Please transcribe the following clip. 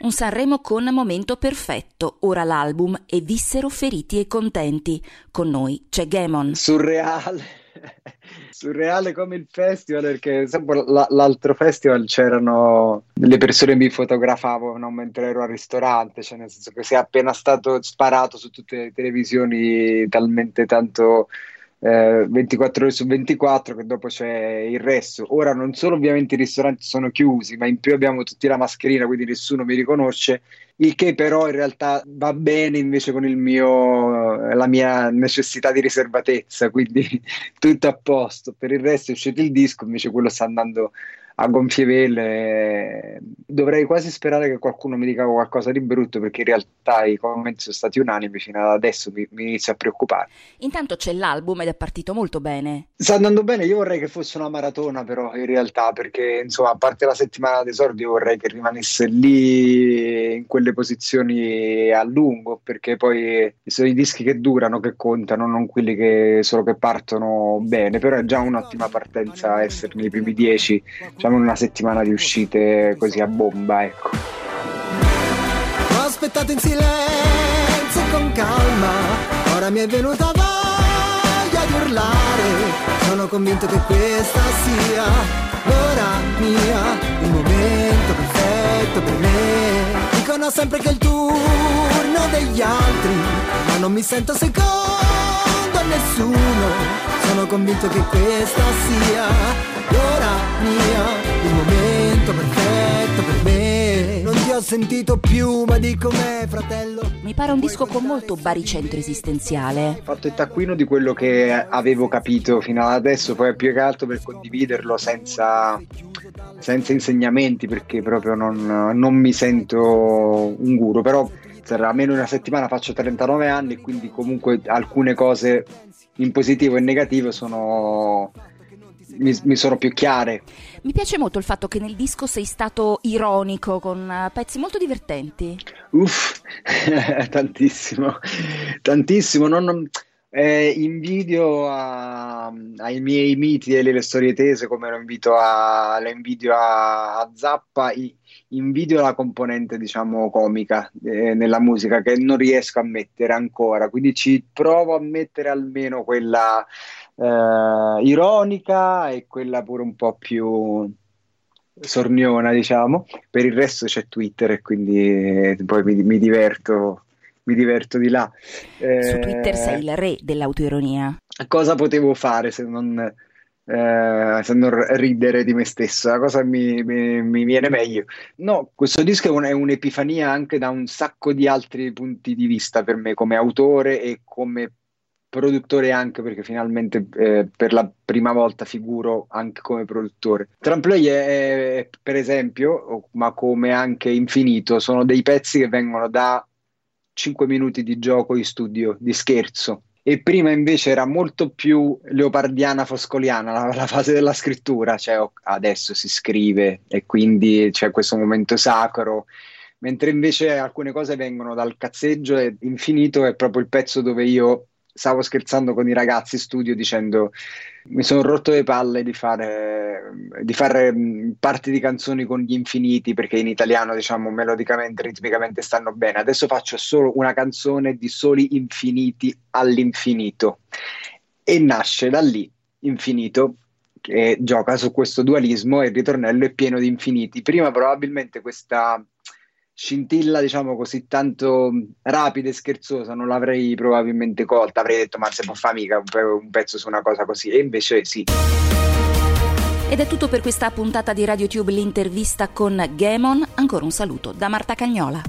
Un Sanremo con momento perfetto, ora l'album e vissero feriti e contenti. Con noi c'è Gemon. Surreale surreale come il festival perché l'altro festival c'erano delle persone che mi fotografavano mentre ero al ristorante cioè nel senso che sia appena stato sparato su tutte le televisioni talmente tanto eh, 24 ore su 24 che dopo c'è il resto. Ora non solo ovviamente i ristoranti sono chiusi ma in più abbiamo tutti la mascherina quindi nessuno mi riconosce il che però in realtà va bene invece con il mio, la mia necessità di riservatezza, quindi tutto a posto. Per il resto è uscito il disco, invece quello sta andando a gonfie vele. Dovrei quasi sperare che qualcuno mi dica qualcosa di brutto perché in realtà i commenti sono stati unanimi fino ad adesso mi, mi inizio a preoccupare. Intanto c'è l'album ed è partito molto bene. Sta andando bene, io vorrei che fosse una maratona però in realtà perché insomma a parte la settimana d'esordio vorrei che rimanesse lì in quelle posizioni a lungo perché poi sono i dischi che durano che contano, non quelli che solo che partono bene, però è già un'ottima partenza essere nei primi dieci. Cioè, facciamo una settimana di uscite così a bomba, ecco. Ho aspettato in silenzio con calma, ora mi è venuta voglia di urlare. Sono convinto che questa sia l'ora mia, il momento Dicono sempre che il turno degli altri, ma non mi sento secondo a nessuno. Sono convinto che questa sia l'ora mia, il momento ho sentito più, ma dico me, fratello. Mi pare un disco con molto baricentro esistenziale. Ho fatto il taccuino di quello che avevo capito fino ad adesso, poi più che altro per condividerlo senza, senza insegnamenti, perché proprio non, non mi sento un guru, però tra meno di una settimana faccio 39 anni, quindi comunque alcune cose in positivo e in negativo sono mi, mi, sono più chiare. Mi piace molto il fatto che nel disco sei stato ironico con eh, pezzi molto divertenti. Uff, tantissimo, tantissimo. Non, non, eh, invidio a, ai miei miti e le storie tese come lo invito a, le invidio a, a Zappa. invidio la componente, diciamo, comica eh, nella musica che non riesco a mettere ancora, quindi ci provo a mettere almeno quella eh, ironica e quella pure un po' più sorniona, diciamo. Per il resto c'è Twitter e quindi eh, poi mi, mi, diverto. Mi diverto di là. Eh, Su Twitter sei il re dell'autoironia. Cosa potevo fare se non, eh, se non ridere di me stesso? La cosa mi, mi, mi, viene meglio. No, questo disco è, un, è un'epifania anche da un sacco di altri punti di vista per me, come autore e come produttore anche perché finalmente eh, per la prima volta figuro anche come produttore. Tramplay è, è, per esempio, ma come anche Infinito, sono dei pezzi che vengono da 5 minuti di gioco in studio, di scherzo. E prima invece era molto più leopardiana foscoliana la, la fase della scrittura, cioè adesso si scrive e quindi c'è questo momento sacro mentre invece alcune cose vengono dal cazzeggio e infinito è proprio il pezzo dove io stavo scherzando con i ragazzi in studio dicendo mi sono rotto le palle di fare, di fare parti di canzoni con gli infiniti perché in italiano diciamo melodicamente, ritmicamente stanno bene. Adesso faccio solo una canzone di soli infiniti all'infinito e nasce da lì infinito che gioca su questo dualismo e il ritornello è pieno di infiniti. Prima probabilmente questa scintilla, diciamo così tanto rapida e scherzosa, non l'avrei probabilmente colta, avrei detto ma se può fare mica un pezzo su una cosa così, e invece sì. Ed è tutto per questa puntata di RadioTube, l'intervista con Gemon. Ancora un saluto da Marta Cagnola.